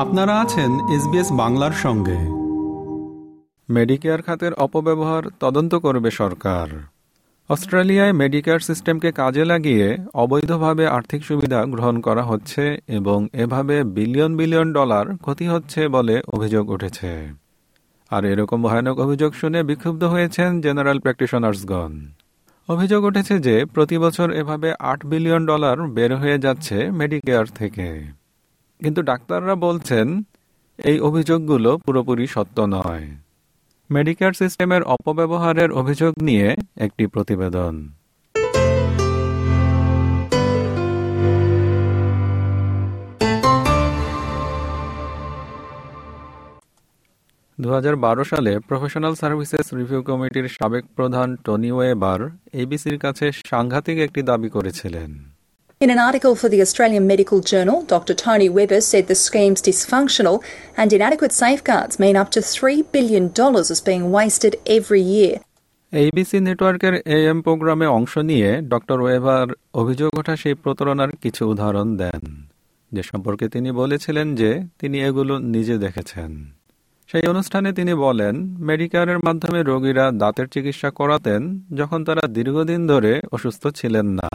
আপনারা আছেন এসবিএস বাংলার সঙ্গে। মেডিকেয়ার খাতের অপব্যবহার তদন্ত করবে সরকার। অস্ট্রেলিয়ায় মেডিকেয়ার সিস্টেমকে কাজে লাগিয়ে অবৈধভাবে আর্থিক সুবিধা গ্রহণ করা হচ্ছে এবং এভাবে বিলিয়ন বিলিয়ন ডলার ক্ষতি হচ্ছে বলে অভিযোগ উঠেছে। আর এরকম ভয়ানক অভিযোগ শুনে বিক্ষুব্ধ হয়েছেন জেনারেল প্র্যাকটিশনার্সগণ। অভিযোগ উঠেছে যে প্রতি বছর এভাবে আট বিলিয়ন ডলার বের হয়ে যাচ্ছে মেডিকেয়ার থেকে। কিন্তু ডাক্তাররা বলছেন, এই অভিযোগগুলো পুরোপুরি সত্য নয়। মেডিকেয়ার সিস্টেমের অপব্যবহারের অভিযোগ নিয়ে একটি প্রতিবেদন। দু হাজার বারো সালে প্রফেশনাল সার্ভিসেস রিভিউ কমিটির সাবেক প্রধান টনি ওয়েবার এবিসির কাছে সাংঘাতিক একটি দাবি করেছিলেন। In an article for the Australian Medical Journal, Dr. Tony Webber said the scheme's dysfunctional and inadequate safeguards mean up to $3 billion is being wasted every year. এইবিসি নেটওয়ার্কের AM প্রোগ্রামে অংশ নিয়ে ডক্টর ওয়েবার অভিযোগ ওঠা সেই প্রতারণার কিছু উদাহরণ দেন যে সম্পর্কে তিনি বলেছিলেন যে তিনি এগুলো নিজে দেখেছেন সেই অনুষ্ঠানে তিনি বলেন মেডিকেয়ারের মাধ্যমে রোগীরা দাঁতের চিকিৎসা করাতেন যখন তারা দীর্ঘদিন ধরে অসুস্থ ছিলেন না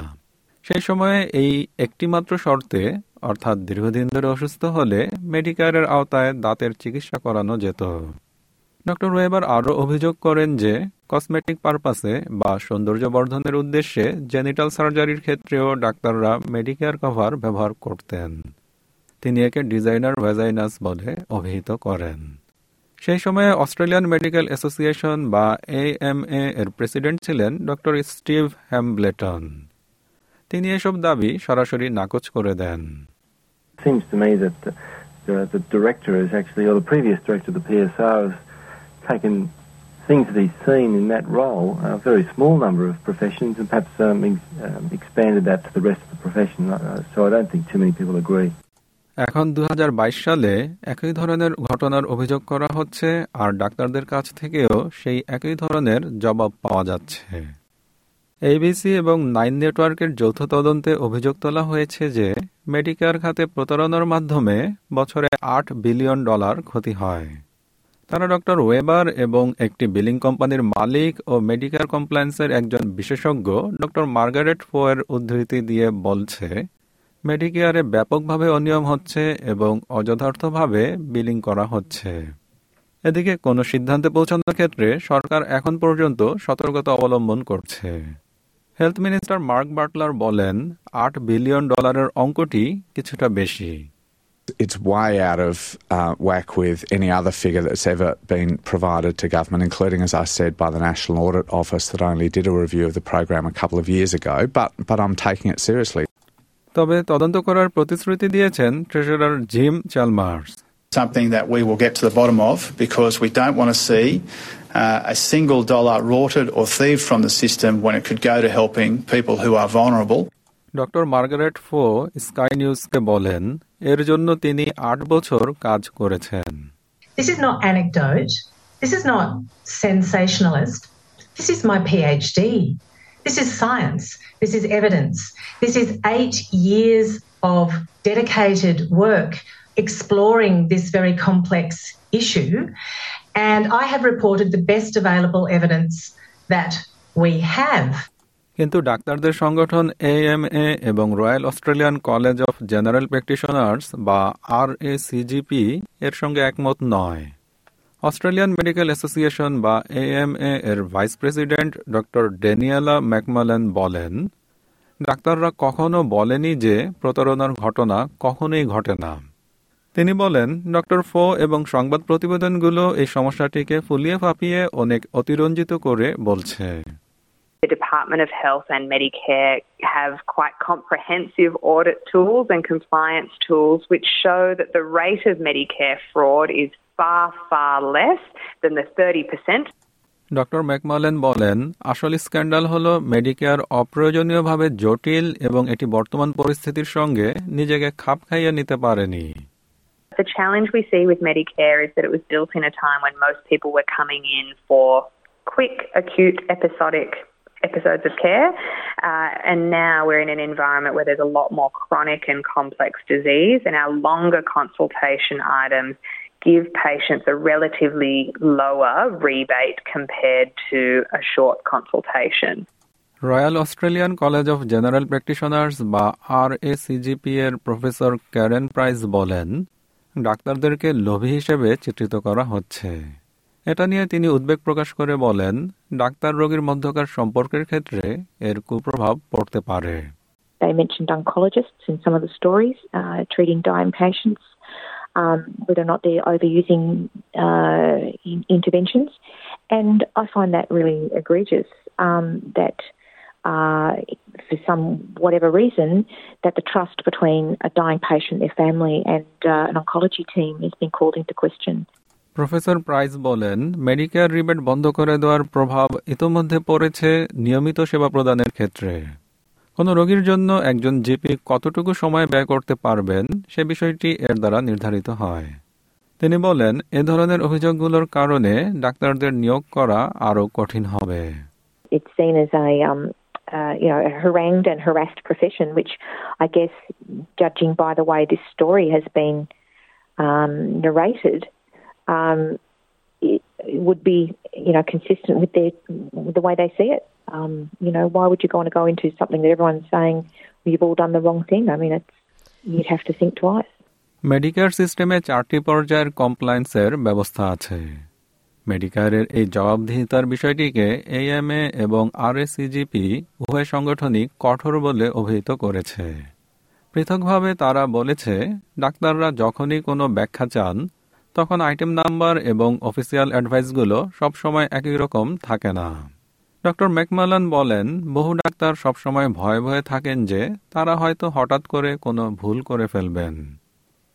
সেই সময়ে এই একটিমাত্র শর্তে, অর্থাৎ দীর্ঘদিন ধরে অসুস্থ হলে মেডিকেয়ারের আওতায় দাঁতের চিকিৎসা করানো যেত। ডক্টর ওয়েবার আরও অভিযোগ করেন যে কসমেটিক পারপাসে বা সৌন্দর্য বর্ধনের উদ্দেশ্যে জেনিটাল সার্জারির ক্ষেত্রেও ডাক্তাররা মেডিকেয়ার কভার ব্যবহার করতেন। তিনি একে ডিজাইনার ভেজাইনাস বলে অভিহিত করেন। সেই সময়ে অস্ট্রেলিয়ান মেডিকেল অ্যাসোসিয়েশন বা এ এএমএ এর প্রেসিডেন্ট ছিলেন ডক্টর স্টিভ হ্যামব্লেটন। তিনি এসব দাবি সরাসরি নাকচ করে দেন seems to me that the, the, the director is actually, or the previous director of the PSR has taken things that he's seen in that role, a very small number of professions, and perhaps um, ex, um, expanded that to the rest of the profession. Uh, so I don't think too many people agree. এখন দু হাজার বাইশ সালে একই ধরনের ঘটনার অভিযোগ করা হচ্ছে আর ডাক্তারদের কাছ থেকেও সেই একই ধরনের জবাব পাওয়া যাচ্ছে এবিসি এবং নাইন নেটওয়ার্কের যৌথ তদন্তে অভিযোগ তোলা হয়েছে যে মেডিকেয়ার খাতে প্রতারণার মাধ্যমে বছরে আট বিলিয়ন ডলার ক্ষতি হয়। তারা ডক্টর ওয়েবার এবং একটি বিলিং কোম্পানির মালিক ও মেডিকেয়ার কমপ্লায়েন্সের একজন বিশেষজ্ঞ ডক্টর মার্গারেট ফোয়ের উদ্ধৃতি দিয়ে বলছে, মেডিকেয়ারে ব্যাপকভাবে অনিয়ম হচ্ছে এবং অযথার্থভাবে বিলিং করা হচ্ছে। এদিকে কোনো সিদ্ধান্তে পৌঁছানোর ক্ষেত্রে সরকার এখন পর্যন্ত সতর্কতা অবলম্বন করছে। হেলথ মিনিস্টার মার্ক বাটলার বলেন আট বিলিয়ন ডলারের অঙ্কটি কিছুটা বেশি It's way out of uh, whack with any other figure that's ever been provided to government, including, as I said, by the National Audit Office that only did a review of the program a couple of years ago. But, but I'm taking it seriously. তবে তদন্ত করার প্রতিশ্রুতি দিয়েছেন treasurer Jim Chalmers Something that we will get to the bottom of because we don't want to see uh, a single dollar rorted or thieved from the system when it could go to helping people who are vulnerable. Doctor Margaret ফো Sky নিউজকে বলেন এর জন্য তিনি আট বছর কাজ করেছেন This is not anecdote. This is not sensationalist. This is my PhD. This is science. This is evidence. This is eight years of dedicated work exploring this very complex issue. And I have reported the best available evidence that we have. কিন্তু ডাক্তারদের সংগঠন AMA এবং royal Australian college of general practitioners বা আর এর সঙ্গে একমত নয় Australian medical association বা এএমএ এর vice president doctor Danielle McMullen বলেন, ডাক্তাররা কখনো বলেনি যে প্রতারণার ঘটনা কখনোই ঘটে না তিনি বলেন ডক্টর ফো এবং সংবাদ প্রতিবেদনগুলো এই সমস্যাটিকে ফুলিয়ে ফাঁপিয়ে অনেক অতিরঞ্জিত করে বলছে The Department of Health and Medicare have quite comprehensive audit tools and compliance tools which show that the rate of Medicare fraud is far, far less than the 30%. Doctor McMullen বলেন আসল স্ক্যান্ডাল হল Medicare অপ্রয়োজনীয়ভাবে জটিল এবং এটি বর্তমান পরিস্থিতির সঙ্গে নিজেকে খাপ খাইয়ে নিতে পারেনি The challenge we see with Medicare is that it was built in a time when most people were coming in for quick, acute, episodic episodes of care. Uh, and now we're in an environment where there's a lot more chronic and complex disease, and our longer consultation items give patients a relatively lower rebate compared to a short consultation. Royal Australian College of General Practitioners বা আর এর professor Karen Price বলেন ডাক্তারদেরকে লোভী হিসেবে চিত্রিত করা হচ্ছে এটা নিয়ে তিনি উদ্বেগ প্রকাশ করে বলেন ডাক্তার রোগীর মধ্যকার সম্পর্কের ক্ষেত্রে এর কুপ্রভাব পড়তে পারে They mentioned oncologists in some of the stories, uh, treating dying patients, um, whether or not they're overusing uh, in interventions. And I find that really egregious um, that uh, for some whatever reason, that the trust between a dying patient, their family, and uh, an oncology team has been called into question. Professor Price বলেন Medicare rebate বন্ধ করে দেওয়ার প্রভাব ইতোমধ্যে পড়েছে নিয়মিত সেবা প্রদানের ক্ষেত্রে। কোনো রোগীর জন্য একজন জিপি কতটুকু সময় ব্যয় করতে পারবেন সে বিষয়টি এর দ্বারা নির্ধারিত হয়। তিনি বলেন এ ধরনের অভিযোগগুলোর কারণে ডাক্তারদের নিয়োগ করা আরও কঠিন হবে। It's seen as a um, uh, you know, a harangued and harassed profession, which I guess, judging by the way this story has been um, narrated, um, it, it would be, you know, consistent with their with the way they see it. Um, you know, why would you want to go into something that everyone's saying well, you've all done the wrong thing? I mean, it's you'd have to think twice. Medicare সিস্টেমে চারটি পর্যায়ের কমপ্লায়েন্সের ব্যবস্থা আছে মেডিকেয়ারের এই জবাবদিহিতার বিষয়টিকে AMA এবং আরএসিজিপি উভয় সংগঠনই কঠোর বলে অভিহিত করেছে। পৃথকভাবে তারা বলেছে, ডাক্তাররা যখনই কোনো ব্যাখ্যা চান, তখন আইটেম নাম্বার এবং অফিসিয়াল অ্যাডভাইসগুলো সবসময় একই রকম থাকে না। ডক্টর ম্যাকমালান বলেন, বহু ডাক্তার সবসময় ভয়ে ভয়ে থাকেন যে তারা হয়তো হঠাৎ করে কোনো ভুল করে ফেলবেন।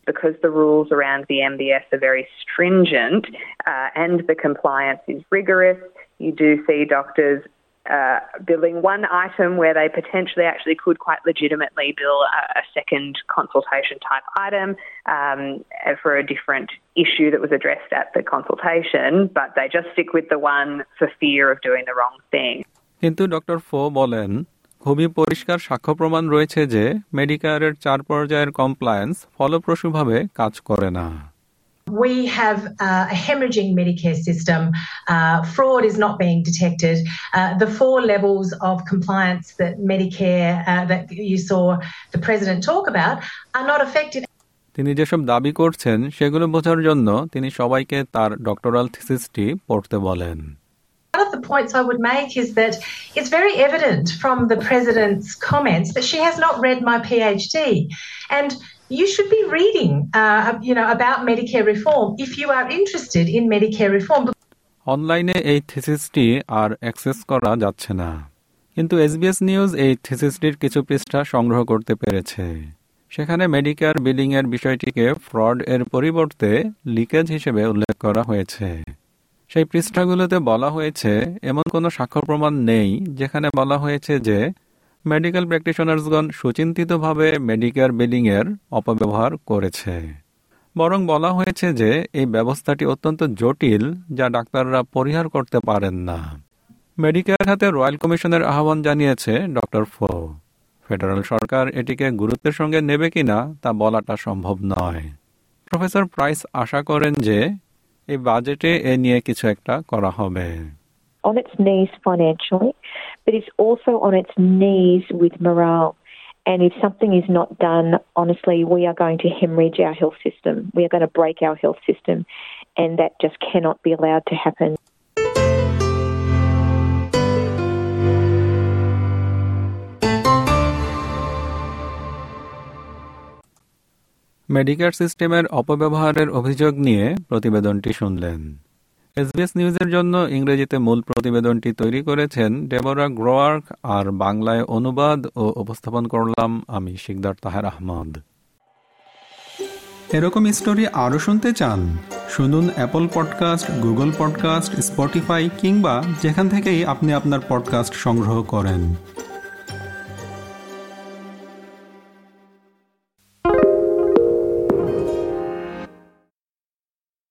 because the rules around the MBS are very stringent uh, and the compliance is rigorous, you do see doctors uh, billing one item where they potentially actually could quite legitimately bill a, a second consultation type item um, for a different issue that was addressed at the consultation, but they just stick with the one for fear of doing the wrong thing. কিন্তু doctor ফো বলেন খুবই পরিষ্কার সাক্ষ্য প্রমাণ রয়েছে যে মেডিকেয়ারের চার পর্যায়ের কমপ্লায়েন্স ফলপ্রসূভাবে কাজ করে না We have uh, a hemorrhaging Medicare system. Uh, fraud is not being detected. Uh, the four levels of compliance that Medicare, uh, that you saw the President talk about, are not effective. তিনি যেসব দাবি করছেন সেগুলো বোঝার জন্য তিনি সবাইকে তার ডক্টরাল থিসিসটি পড়তে বলেন One of the points I would make is that it's very evident from the President's comments that she has not read my PhD. And you should be reading, uh, you know, about Medicare reform if you are interested in Medicare reform. অনলাইনে এই থিসিসটি আর access করা যাচ্ছে না কিন্তু SBS news এই থিসিসটির কিছু পৃষ্ঠা সংগ্রহ করতে পেরেছে সেখানে মেডিকেয়ার বিলিং এর বিষয়টিকে ফ্রড এর পরিবর্তে লিকেজ হিসেবে উল্লেখ করা হয়েছে সেই পৃষ্ঠাগুলোতে বলা হয়েছে, এমন কোনো সাক্ষ্য প্রমাণ নেই যেখানে বলা হয়েছে যে মেডিকেল প্র্যাকটিশনার্সগণ সুচিন্তিতভাবে মেডিকেয়ার বিলিং এর অপব্যবহার করেছে। বরং বলা হয়েছে যে এই ব্যবস্থাটি অত্যন্ত জটিল যা ডাক্তাররা পরিহার করতে পারেন না। মেডিকেয়ার হাতে রয়্যাল কমিশনের আহ্বান জানিয়েছে ডক্টর ফো। ফেডারেল সরকার এটিকে গুরুত্বের সঙ্গে নেবে কিনা তা বলাটা সম্ভব নয়। প্রফেসর প্রাইস আশা করেন যে এই বাজেটে এ নিয়ে কিছু একটা করা হবে On its knees financially, but it's also on its knees with morale. And if something is not done, honestly, we are going to hemorrhage our health system. We are going to break our health system, and that just cannot be allowed to happen. Medicare সিস্টেমের অপব্যবহারের অভিযোগ নিয়ে প্রতিবেদনটি শুনলেন। SBS নিউজের জন্য ইংরেজিতে মূল প্রতিবেদনটি তৈরি করেছেন ডেবরা গ্রোয়ার্ক আর বাংলায় অনুবাদ ও উপস্থাপন করলাম আমি শিকদার তাহের আহমদ। এরকম স্টোরি আরও শুনতে চান, শুনুন Apple podcast, Google podcast, Spotify কিংবা যেখান থেকেই আপনি আপনার পডকাস্ট সংগ্রহ করেন।